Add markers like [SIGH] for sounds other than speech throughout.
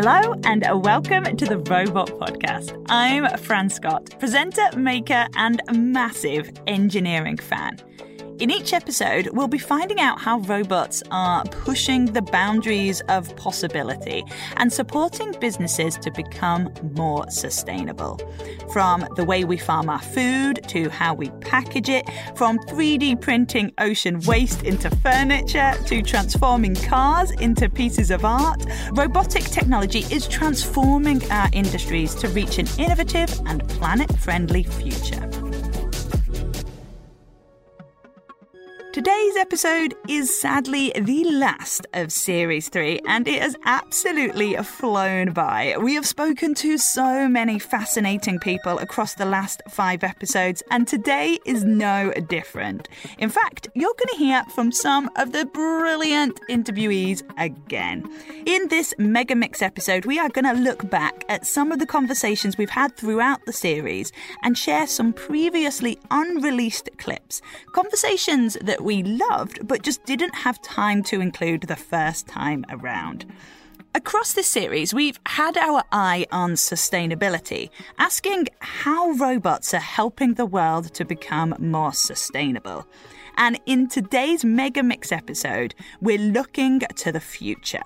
Hello and welcome to the Robot Podcast. I'm Fran Scott, presenter, maker, and massive engineering fan. In each episode, we'll be finding out how robots are pushing the boundaries of possibility and supporting businesses to become more sustainable. From the way we farm our food to how we package it, from 3D printing ocean waste into furniture to transforming cars into pieces of art, robotic technology is transforming our industries to reach an innovative and planet friendly future. Today's episode is sadly the last of Series 3, and it has absolutely flown by. We have spoken to so many fascinating people across the last five episodes, and today is no different. In fact, you're going to hear from some of the brilliant interviewees again. In this Mega Mix episode, we are going to look back at some of the conversations we've had throughout the series and share some previously unreleased clips. Conversations that we loved, but just didn't have time to include the first time around. Across this series, we've had our eye on sustainability, asking how robots are helping the world to become more sustainable. And in today's Mega Mix episode, we're looking to the future.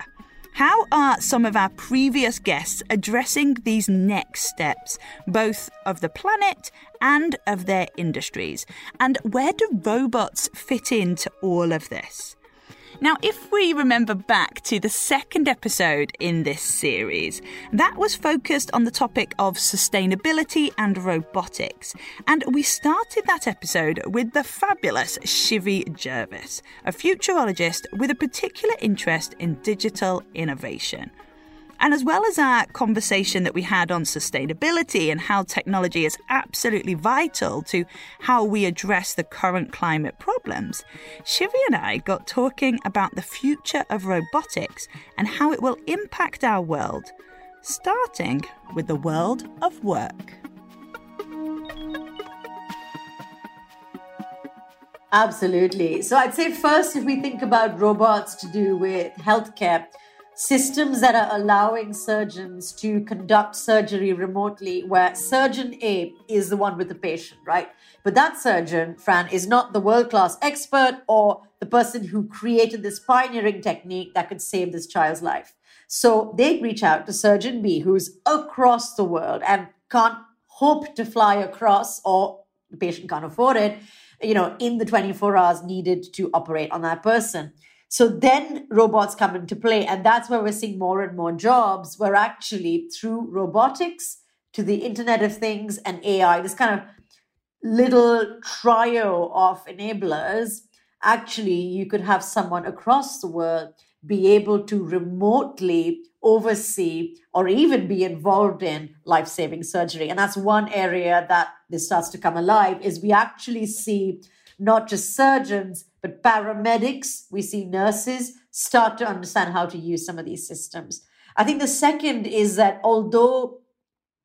How are some of our previous guests addressing these next steps, both of the planet and of their industries? And where do robots fit into all of this? Now, if we remember back to the second episode in this series, that was focused on the topic of sustainability and robotics. And we started that episode with the fabulous Shivvy Jervis, a futurologist with a particular interest in digital innovation. And as well as our conversation that we had on sustainability and how technology is absolutely vital to how we address the current climate problems, Shivvy and I got talking about the future of robotics and how it will impact our world, starting with the world of work. Absolutely. So I'd say first, if we think about robots to do with healthcare, systems that are allowing surgeons to conduct surgery remotely, where surgeon A is the one with the patient, right? But that surgeon, Fran, is not the world class expert or the person who created this pioneering technique that could save this child's life. So they reach out to surgeon B, who's across the world and can't hope to fly across, or the patient can't afford it, you know, in the 24 hours needed to operate on that person. So then robots come into play. And that's where we're seeing more and more jobs where actually through robotics to the Internet of Things and AI, this kind of little trio of enablers, actually you could have someone across the world be able to remotely oversee or even be involved in life-saving surgery and that's one area that this starts to come alive is we actually see not just surgeons but paramedics, we see nurses start to understand how to use some of these systems. I think the second is that although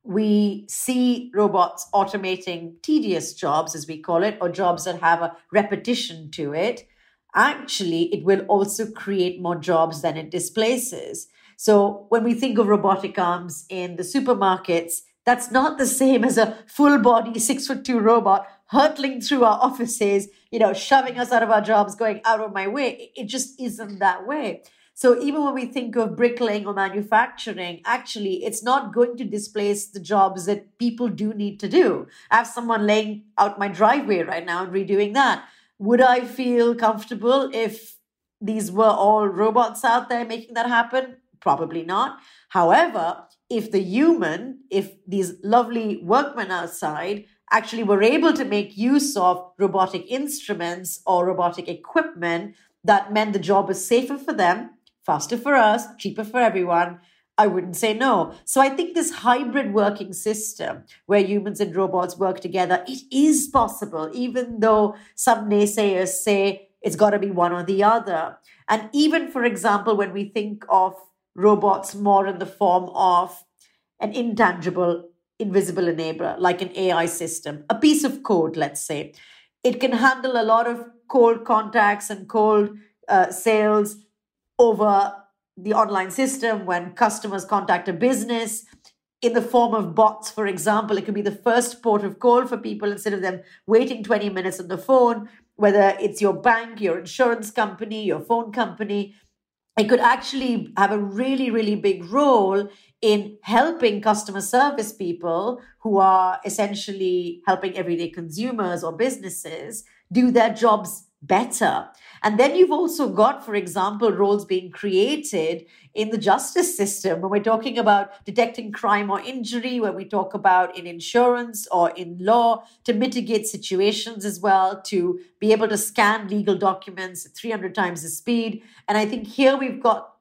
we see robots automating tedious jobs, as we call it, or jobs that have a repetition to it, actually, it will also create more jobs than it displaces. So when we think of robotic arms in the supermarkets, that's not the same as a full body six foot two robot hurtling through our offices, you know, shoving us out of our jobs, going out of my way. It just isn't that way. So even when we think of bricklaying or manufacturing, actually, it's not going to displace the jobs that people do need to do. I have someone laying out my driveway right now and redoing that. Would I feel comfortable if these were all robots out there making that happen? Probably not. However, if the human, if these lovely workmen outside actually were able to make use of robotic instruments or robotic equipment that meant the job was safer for them, faster for us, cheaper for everyone, I wouldn't say no. So I think this hybrid working system where humans and robots work together, it is possible, even though some naysayers say it's got to be one or the other. And even, for example, when we think of robots more in the form of an intangible invisible enabler, like an AI system, a piece of code, let's say. It can handle a lot of cold contacts and cold uh, sales over the online system when customers contact a business in the form of bots, for example. It could be the first port of call for people instead of them waiting 20 minutes on the phone, whether it's your bank, your insurance company, your phone company. It could actually have a really, really big role in helping customer service people who are essentially helping everyday consumers or businesses do their jobs better. And then you've also got, for example, roles being created in the justice system when we're talking about detecting crime or injury, when we talk about in insurance or in law to mitigate situations as well, to be able to scan legal documents at 300 times the speed. And I think here we've got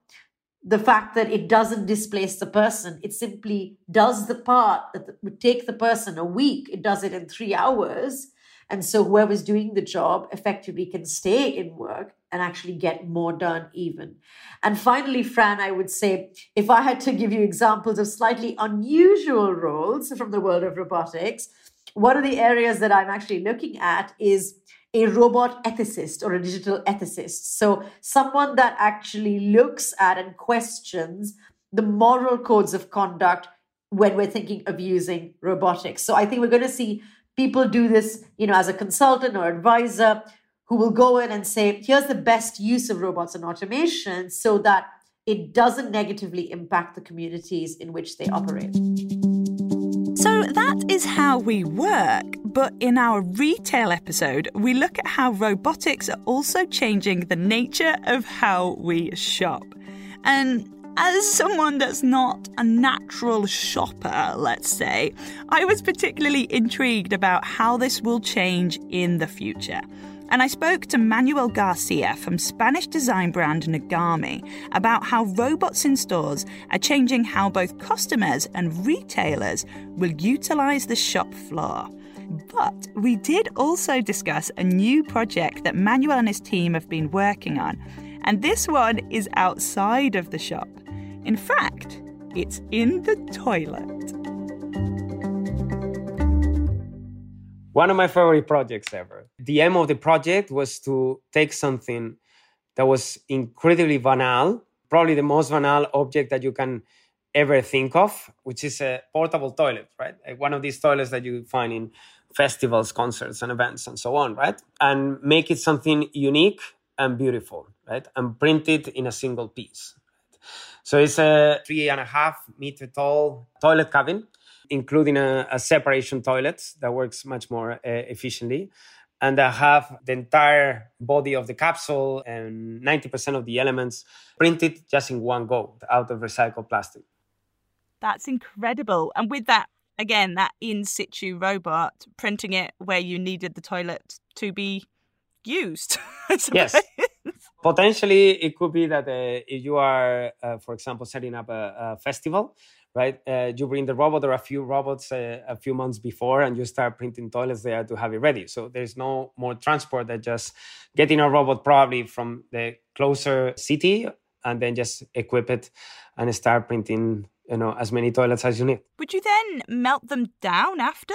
the fact that it doesn't displace the person. It simply does the part that would take the person a week. It does it in three hours. And so whoever's doing the job effectively can stay in work and actually get more done even. And finally, Fran, I would say if I had to give you examples of slightly unusual roles from the world of robotics, one of the areas that I'm actually looking at is a robot ethicist or a digital ethicist. So, someone that actually looks at and questions the moral codes of conduct when we're thinking of using robotics. So, I think we're going to see people do this, you know, as a consultant or advisor who will go in and say, here's the best use of robots and automation so that it doesn't negatively impact the communities in which they operate. So that is how we work. But in our retail episode, we look at how robotics are also changing the nature of how we shop. And as someone that's not a natural shopper, let's say, I was particularly intrigued about how this will change in the future. And I spoke to Manuel Garcia from Spanish design brand Nagami about how robots in stores are changing how both customers and retailers will utilize the shop floor. But we did also discuss a new project that Manuel and his team have been working on. And this one is outside of the shop. In fact, it's in the toilet. one of my favorite projects ever. The aim of the project was to take something that was incredibly banal, probably the most banal object that you can ever think of, which is a portable toilet, right? One of these toilets that you find in festivals, concerts, and events, and so on, right? And make it something unique and beautiful, right? And print it in a single piece. So it's a three and a half meter tall toilet cabin including a, a separation toilet that works much more uh, efficiently. And I have the entire body of the capsule and 90% of the elements printed just in one go out of recycled plastic. That's incredible. And with that, again, that in situ robot printing it where you needed the toilet to be used. [LAUGHS] yes. Potentially, it could be that uh, if you are, uh, for example, setting up a, a festival right? Uh, you bring the robot or a few robots uh, a few months before, and you start printing toilets there to have it ready. So there's no more transport than just getting a robot probably from the closer city and then just equip it and start printing you know as many toilets as you need would you then melt them down after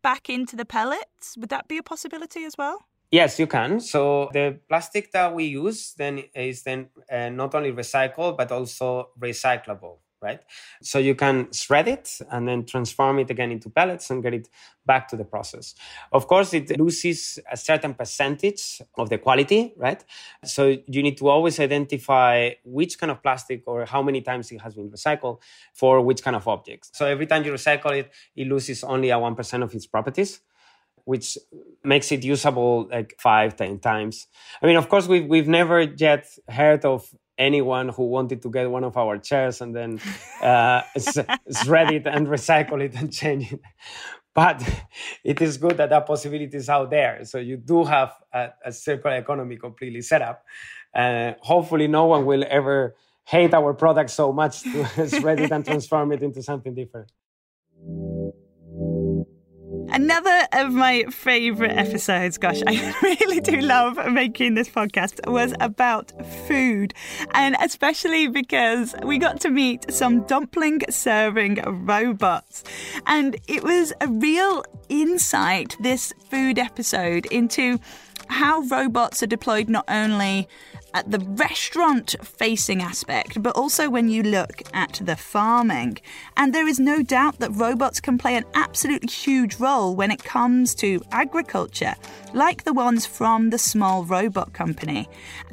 back into the pellets would that be a possibility as well Yes, you can. So the plastic that we use then is then uh, not only recycled but also recyclable right? So you can shred it and then transform it again into pellets and get it back to the process. Of course, it loses a certain percentage of the quality, right? So you need to always identify which kind of plastic or how many times it has been recycled for which kind of objects. So every time you recycle it, it loses only a 1% of its properties which makes it usable like five, ten times. I mean, of course, we've we've never yet heard of anyone who wanted to get one of our chairs and then uh, [LAUGHS] shred it and recycle it and change it. But it is good that that possibility is out there. So you do have a, a circular economy completely set up. Uh, hopefully, no one will ever hate our product so much to [LAUGHS] shred it and transform it into something different. Another of my favourite episodes, gosh, I [LAUGHS] really do love making this podcast, was about food. And especially because we got to meet some dumpling serving robots. And it was a real insight, this food episode, into how robots are deployed not only at the restaurant facing aspect, but also when you look at the farming. And there is no doubt that robots can play an absolutely huge role when it comes to agriculture, like the ones from the Small Robot Company.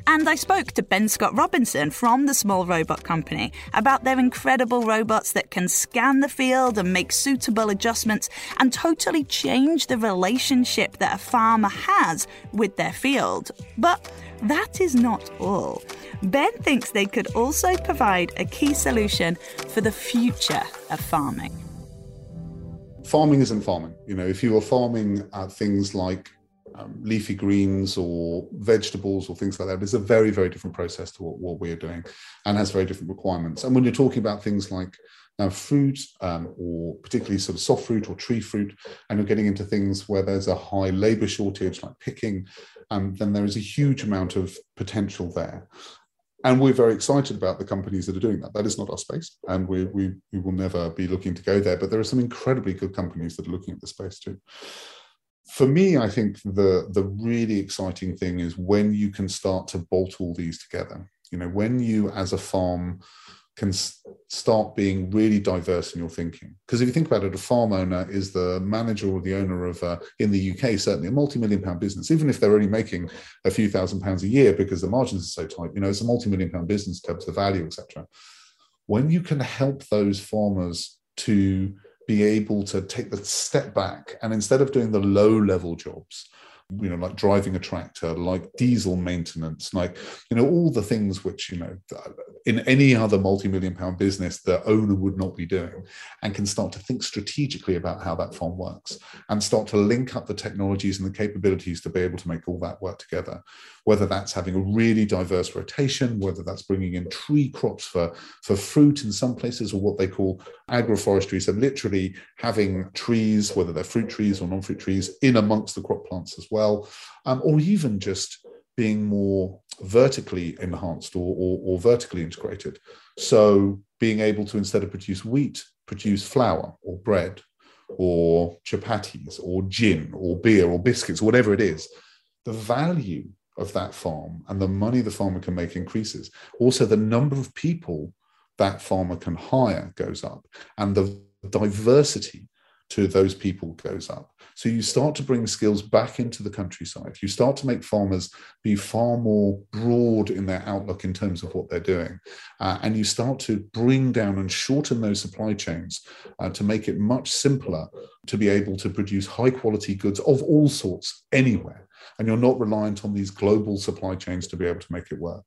And I spoke to Ben Scott Robinson from the Small Robot Company about their incredible robots that can scan the field and make suitable adjustments and totally change the relationship that a farmer has with their field. But that is not all. Ben thinks they could also provide a key solution for the future of farming. Farming isn't farming. You know, if you are farming uh, things like um, leafy greens or vegetables or things like that, it's a very, very different process to what, what we're doing and has very different requirements. And when you're talking about things like now, fruit, um, or particularly sort of soft fruit or tree fruit, and you're getting into things where there's a high labor shortage, like picking, um, then there is a huge amount of potential there. And we're very excited about the companies that are doing that. That is not our space, and we, we, we will never be looking to go there. But there are some incredibly good companies that are looking at the space too. For me, I think the the really exciting thing is when you can start to bolt all these together. You know, when you as a farm can start being really diverse in your thinking. Because if you think about it, a farm owner is the manager or the owner of, uh, in the UK, certainly a multi-million pound business, even if they're only making a few thousand pounds a year because the margins are so tight, you know, it's a multi-million pound business in terms of value, etc. When you can help those farmers to be able to take the step back and instead of doing the low level jobs, you know, like driving a tractor, like diesel maintenance, like, you know, all the things which, you know, in any other multi-million pound business, the owner would not be doing and can start to think strategically about how that farm works and start to link up the technologies and the capabilities to be able to make all that work together. Whether that's having a really diverse rotation, whether that's bringing in tree crops for, for fruit in some places or what they call agroforestry. So literally having trees, whether they're fruit trees or non-fruit trees in amongst the crop plants as well well, um, or even just being more vertically enhanced or, or, or vertically integrated. So being able to, instead of produce wheat, produce flour or bread or chapatis or gin or beer or biscuits, whatever it is, the value of that farm and the money the farmer can make increases. Also, the number of people that farmer can hire goes up and the diversity to those people goes up. So you start to bring skills back into the countryside. You start to make farmers be far more broad in their outlook in terms of what they're doing. Uh, and you start to bring down and shorten those supply chains uh, to make it much simpler to be able to produce high quality goods of all sorts anywhere and you're not reliant on these global supply chains to be able to make it work.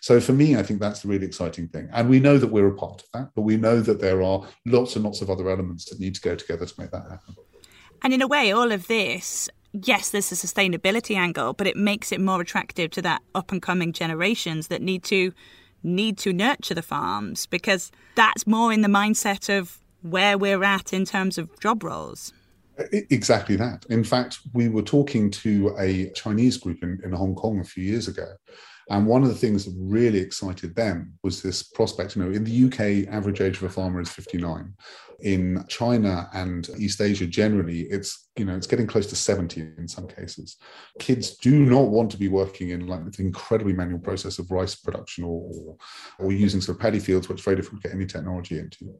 So for me, I think that's the really exciting thing. And we know that we're a part of that, but we know that there are lots and lots of other elements that need to go together to make that happen. And in a way, all of this yes, there's a sustainability angle, but it makes it more attractive to that up and coming generations that need to need to nurture the farms because that's more in the mindset of where we're at in terms of job roles. Exactly that. In fact, we were talking to a Chinese group in, in Hong Kong a few years ago. And one of the things that really excited them was this prospect. You know, in the UK, average age of a farmer is 59. In China and East Asia generally, it's you know it's getting close to 70 in some cases. Kids do not want to be working in like the incredibly manual process of rice production or, or, or using sort of paddy fields, which is very difficult to get any technology into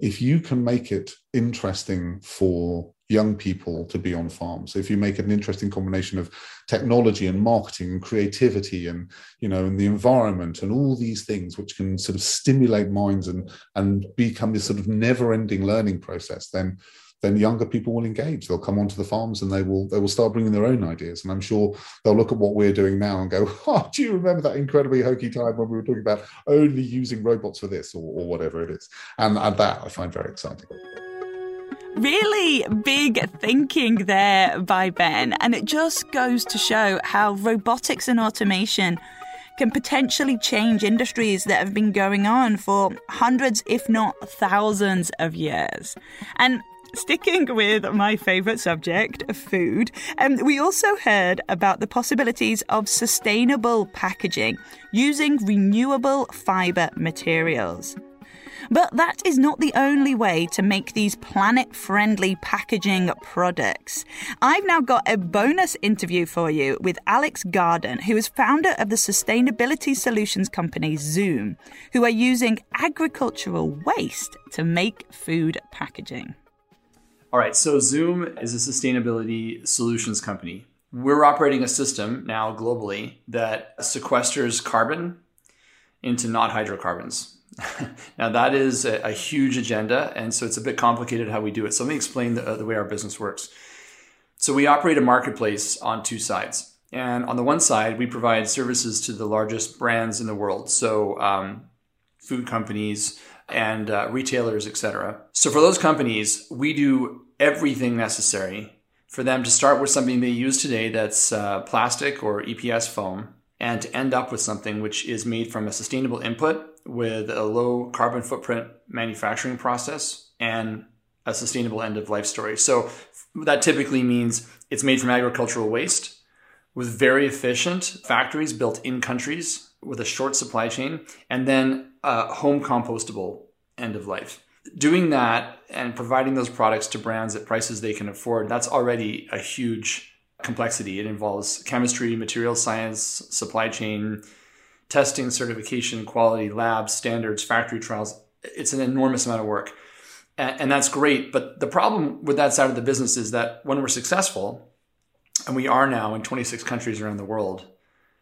if you can make it interesting for young people to be on farms So if you make an interesting combination of technology and marketing and creativity and you know and the environment and all these things which can sort of stimulate minds and and become this sort of never ending learning process then then younger people will engage. They'll come onto the farms and they will they will start bringing their own ideas. And i'm sure they'll look at what we're doing now and go [LAUGHS] oh do you remember that incredibly hokey time when we were talking about only using robots for this or, or whatever it is? And, and that i find very exciting Really big thinking there by Ben, and it just goes to show how robotics and automation can potentially change industries that have been going on for hundreds, if not thousands, of years. And Sticking with my favourite subject, food, um, we also heard about the possibilities of sustainable packaging using renewable fibre materials. But that is not the only way to make these planet friendly packaging products. I've now got a bonus interview for you with Alex Garden, who is founder of the sustainability solutions company Zume, who are using agricultural waste to make food packaging. All right, so Zume is a sustainability solutions company. We're operating a system now globally that sequesters carbon into not hydrocarbons. [LAUGHS] now, that is a, a, huge agenda, and so it's a bit complicated how we do it. So, let me explain the, uh, the way our business works. So, we operate a marketplace on two sides. And on the one side, we provide services to the largest brands in the world. So, um, food companies and uh, retailers, etc. So, for those companies, we do everything necessary for them to start with something they use today that's uh, plastic or EPS foam and to end up with something which is made from a sustainable input with a low carbon footprint manufacturing process and a sustainable end of life story. So that typically means it's made from agricultural waste with very efficient factories built in countries with a short supply chain and then a home compostable end of life. Doing that and providing those products to brands at prices they can afford, that's already a huge complexity. It involves chemistry, material science, supply chain, testing, certification, quality, labs, standards, factory trials. It's an enormous amount of work. And, and that's great. But the problem with that side of the business is that when we're successful, and we are now in 26 countries around the world,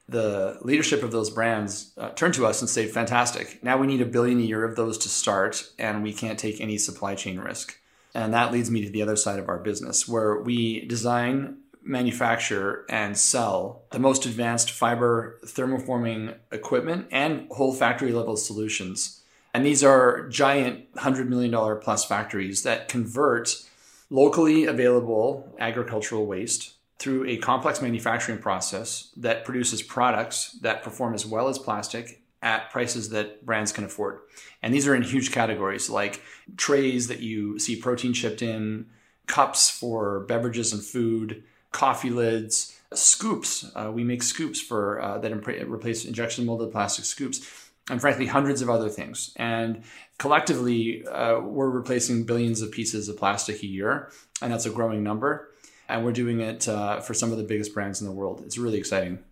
the leadership of those brands uh, turn to us and say, fantastic. Now we need a billion a year of those to start, and we can't take any supply chain risk. And that leads me to the other side of our business, where we design manufacture and sell the most advanced fiber thermoforming equipment and whole factory level solutions. And these are giant $100 million plus factories that convert locally available agricultural waste through a complex manufacturing process that produces products that perform as well as plastic at prices that brands can afford. And these are in huge categories like trays that you see protein shipped in, cups for beverages and food, coffee lids, scoops. Uh, we make scoops for uh, that replace injection molded plastic scoops, and frankly, hundreds of other things. And collectively, uh, we're replacing billions of pieces of plastic a year, and that's a growing number. And we're doing it uh, for some of the biggest brands in the world. It's really exciting.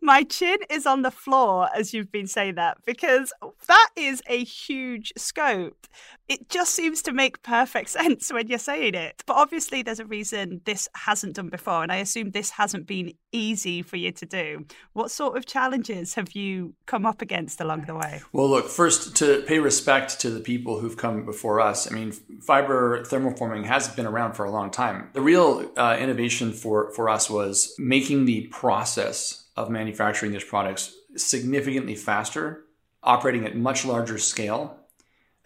My chin is on the floor as you've been saying that because that is a huge scope. It just seems to make perfect [LAUGHS] sense when you're saying it. But obviously, there's a reason this hasn't done before. And I assume this hasn't been easy for you to do. What sort of challenges have you come up against along the way? Well, look, first, to pay respect to the people who've come before us. I mean, fiber thermoforming has been around for a long time. The real uh, innovation for, for us was making the process of manufacturing these products significantly faster, operating at much larger scale,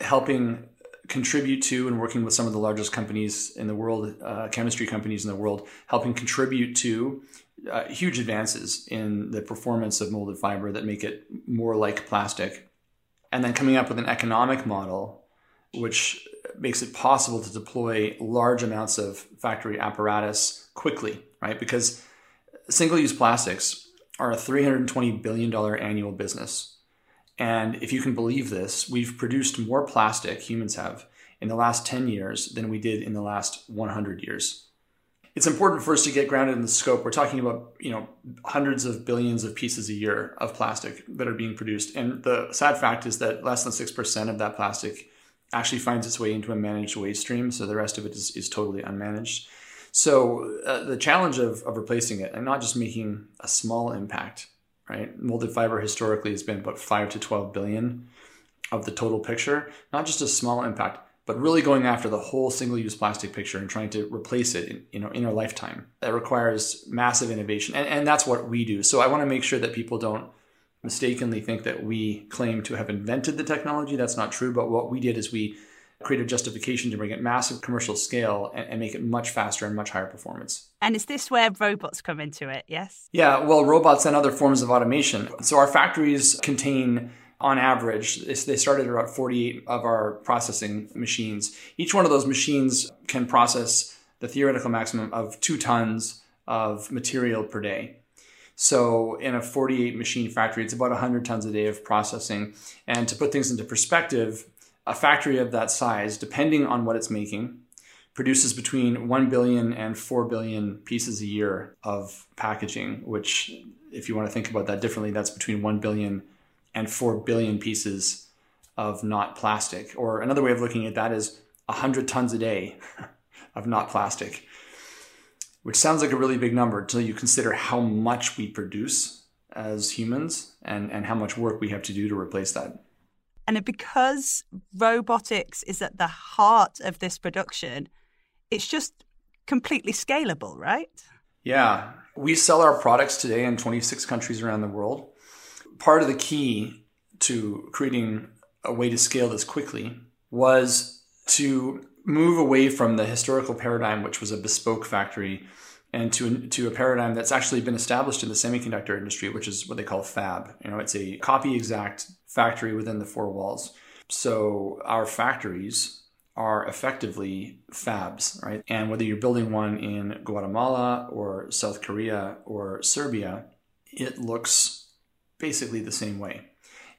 helping contribute to and working with some of the largest companies in the world, uh, chemistry companies in the world, helping contribute to uh, huge advances in the performance of molded fiber that make it more like plastic. And then coming up with an economic model which makes it possible to deploy large amounts of factory apparatus quickly, right? Because single use plastics are a $320 billion annual business. And if you can believe this, we've produced more plastic, humans have, in the last 10 years than we did in the last 100 years. It's important for us to get grounded in the scope. We're talking about, you know, hundreds of billions of pieces a year of plastic that are being produced. And the sad fact is that less than 6% of that plastic actually finds its way into a managed waste stream. So the rest of it is, is totally unmanaged. So uh, the challenge of, of replacing it and not just making a small impact, right? Molded fiber historically has been about five to 12 billion of the total picture, not just a small impact, but really going after the whole single-use plastic picture and trying to replace it in, you know, in our lifetime. That requires massive innovation. And, and that's what we do. So I want to make sure that people don't mistakenly think that we claim to have invented the technology. That's not true. But what we did is we creative justification to bring it massive commercial scale and, and, make it much faster and much higher performance. And is this where robots come into it? Yes? Yeah, well, robots and other forms of automation. So our factories contain on average, they started about 48 of our processing machines. Each one of those machines can process the theoretical maximum of two tons of material per day. So in a 48 machine factory, it's about 100 tons a day of processing. And to put things into perspective, a factory of that size, depending on what it's making, produces between 1 billion and 4 billion pieces a year of packaging, which, if you want to think about that differently, that's between 1 billion and 4 billion pieces of not plastic. Or another way of looking at that is 100 tons a day [LAUGHS] of not plastic which sounds like a really big number until you consider how much we produce as humans and, and how much work we have to do to replace that. And because robotics is at the heart of this production, it's just completely scalable, right? Yeah. We sell our products today in 26 countries around the world. Part of the key to creating a way to scale this quickly was to move away from the historical paradigm, which was a bespoke factory, and to, to a paradigm that's actually been established in the semiconductor industry, which is what they call fab. You know, it's a copy exact factory within the four walls. So our factories are effectively fabs, right? And whether you're building one in Guatemala or South Korea or Serbia, it looks basically the same way.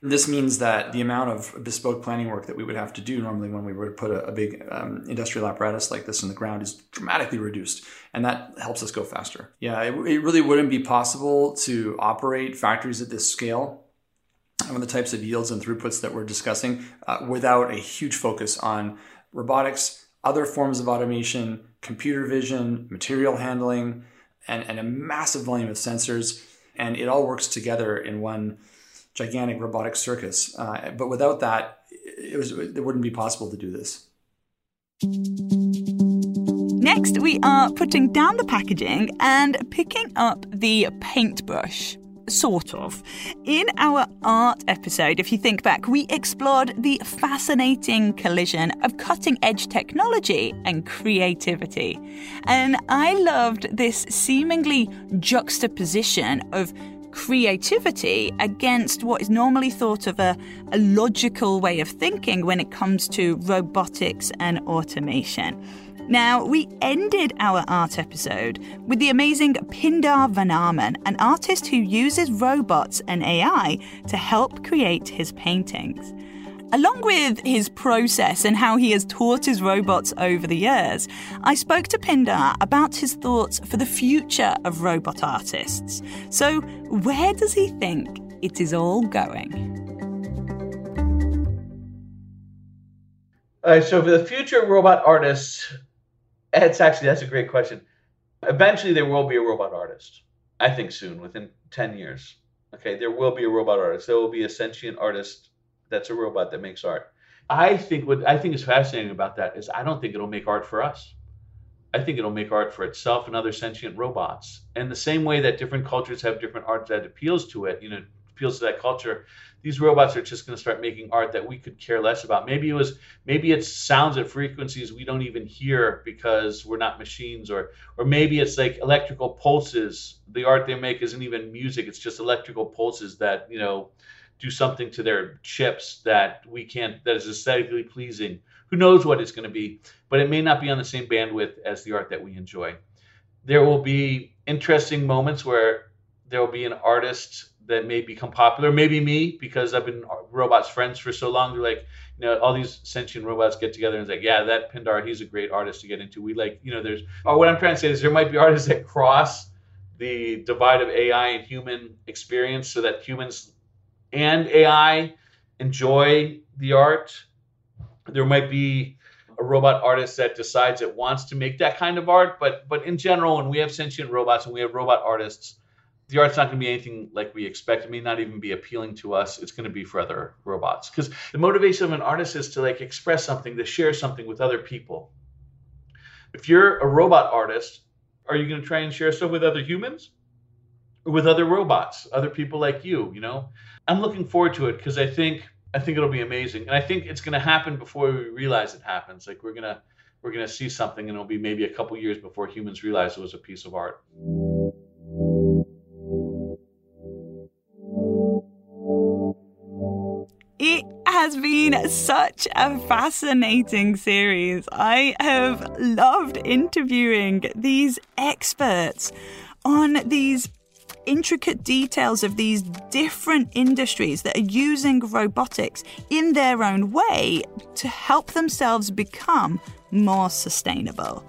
This means that the amount of bespoke planning work that we would have to do normally when we were to put a, a big um, industrial apparatus like this in the ground is dramatically reduced. And that helps us go faster. Yeah, it, it really wouldn't be possible to operate factories at this scale and the types of yields and throughputs that we're discussing uh, without a huge focus on robotics, other forms of automation, computer vision, material handling, and, and a massive volume of sensors. And it all works together in one gigantic robotic circus. Uh, but without that, it, was, it wouldn't be possible to do this. Next, we are putting down the packaging and picking up the paintbrush. Sort of. In our art episode, if you think back, we explored the fascinating collision of cutting edge technology and creativity. And I loved this seemingly juxtaposition of creativity against what is normally thought of a, a logical way of thinking when it comes to robotics and automation. Now, we ended our art episode with the amazing Pindar Van Arman, an artist who uses robots and AI to help create his paintings. Along with his process and how he has taught his robots over the years, I spoke to Pindar about his thoughts for the future of robot artists. So, where does he think it is all going? Right, so for the future robot artists, it's actually that's a great question. Eventually, there will be a robot artist. I think soon, within ten years. Okay, there will be a robot artist. There will be a sentient artist that's a robot that makes art. I think what I think is fascinating about that is I don't think it'll make art for us. I think it'll make art for itself and other sentient robots. And the same way that different cultures have different art that appeals to it, you know, appeals to that culture, these robots are just going to start making art that we could care less about. Maybe it was maybe it sounds at frequencies we don't even hear because we're not machines or or maybe it's like electrical pulses. The art they make isn't even music, it's just electrical pulses that, you know, do something to their chips that we can't that is aesthetically pleasing. Who knows what it's going to be but it may not be on the same bandwidth as the art that we enjoy. There will be interesting moments where there will be an artist that may become popular maybe me because i've been robots friends for so long. They're like you know all these sentient robots get together and it's like yeah that pindar he's a great artist to get into. We like you know there's or what i'm trying to say is there might be artists that cross the divide of ai and human experience so that humans and AI enjoy the art. There might be a robot artist that decides it wants to make that kind of art, but but in general, when we have sentient robots and we have robot artists, the art's not going to be anything like we expect. It may not even be appealing to us. It's going to be for other robots because the motivation of an artist is to like express something, to share something with other people. If you're a robot artist, are you going to try and share stuff with other humans? With other robots, other people like you, you know? I'm looking forward to it because I think I think it'll be amazing, and I think it's going to happen before we realize it happens. Like we're gonna we're gonna see something, and it'll be maybe a couple years before humans realize it was a piece of art. It has been such a fascinating series. I have loved interviewing these experts on these intricate details of these different industries that are using robotics in their own way to help themselves become more sustainable.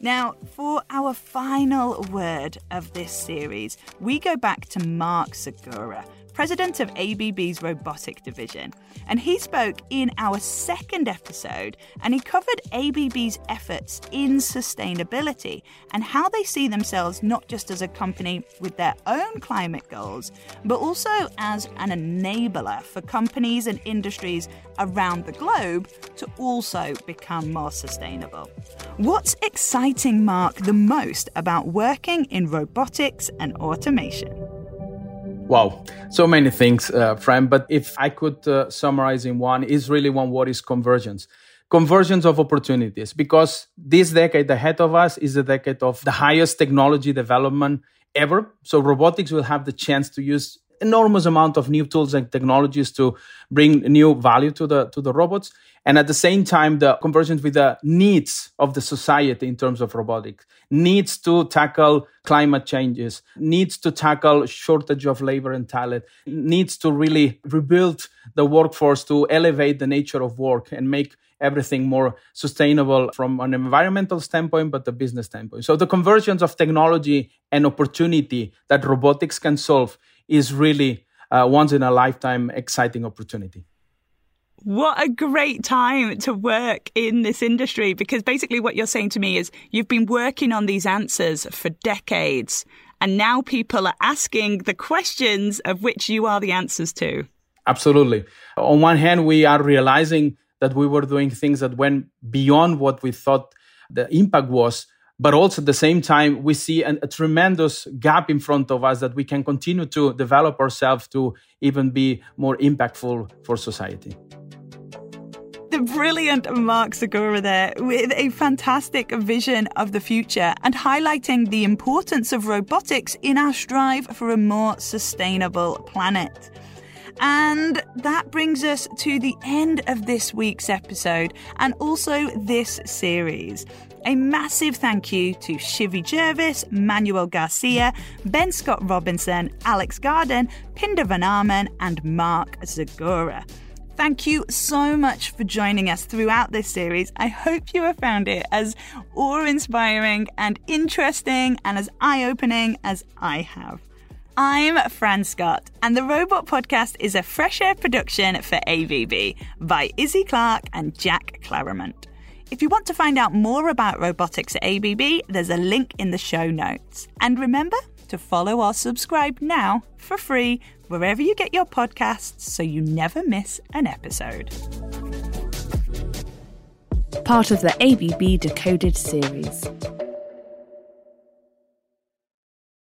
Now, for our final word of this series, we go back to Marc Segura president of ABB's robotic division. And he spoke in our second episode and he covered ABB's efforts in sustainability and how they see themselves not just as a company with their own climate goals, but also as an enabler for companies and industries around the globe to also become more sustainable. What's exciting Marc the most about working in robotics and automation? Wow, so many things, uh. But if I could uh, summarize in one, is really one word is convergence. Convergence of opportunities, because this decade ahead of us is a decade of the highest technology development ever. So robotics will have the chance to use enormous amount of new tools and technologies to bring new value to the to the robots and at the same time the convergence with the needs of the society in terms of robotics needs to tackle climate changes needs to tackle shortage of labor and talent needs to really rebuild the workforce to elevate the nature of work and make everything more sustainable from an environmental standpoint but the business standpoint so the convergence of technology and opportunity that robotics can solve is really a once in a lifetime exciting opportunity. What a great time to work in this industry because basically what you're saying to me is you've been working on these answers for decades and now people are asking the questions of which you are the answers to. Absolutely. On one hand, we are realizing that we were doing things that went beyond what we thought the impact was but also at the same time we see an, a tremendous gap in front of us that we can continue to develop ourselves to even be more impactful for society the brilliant Marc Segura there with a fantastic vision of the future and highlighting the importance of robotics in our strive for a more sustainable planet. And that brings us to the end of this week's episode and also this series. A massive thank you to Shivvy Jervis, Manuel Garcia, Ben Scott Robinson, Alex Garden, Pindar Van Arman, and Marc Segura. Thank you so much for joining us throughout this series. I hope you have found it as awe inspiring and interesting and as eye opening as I have. I'm Fran Scott, and the Robot Podcast is a fresh air production for ABB by Izzie Clarke and Jack Claramunt. If you want to find out more about robotics at ABB, there's a link in the show notes. And remember to follow or subscribe now for free wherever you get your podcasts so you never miss an episode. Part of the ABB Decoded series.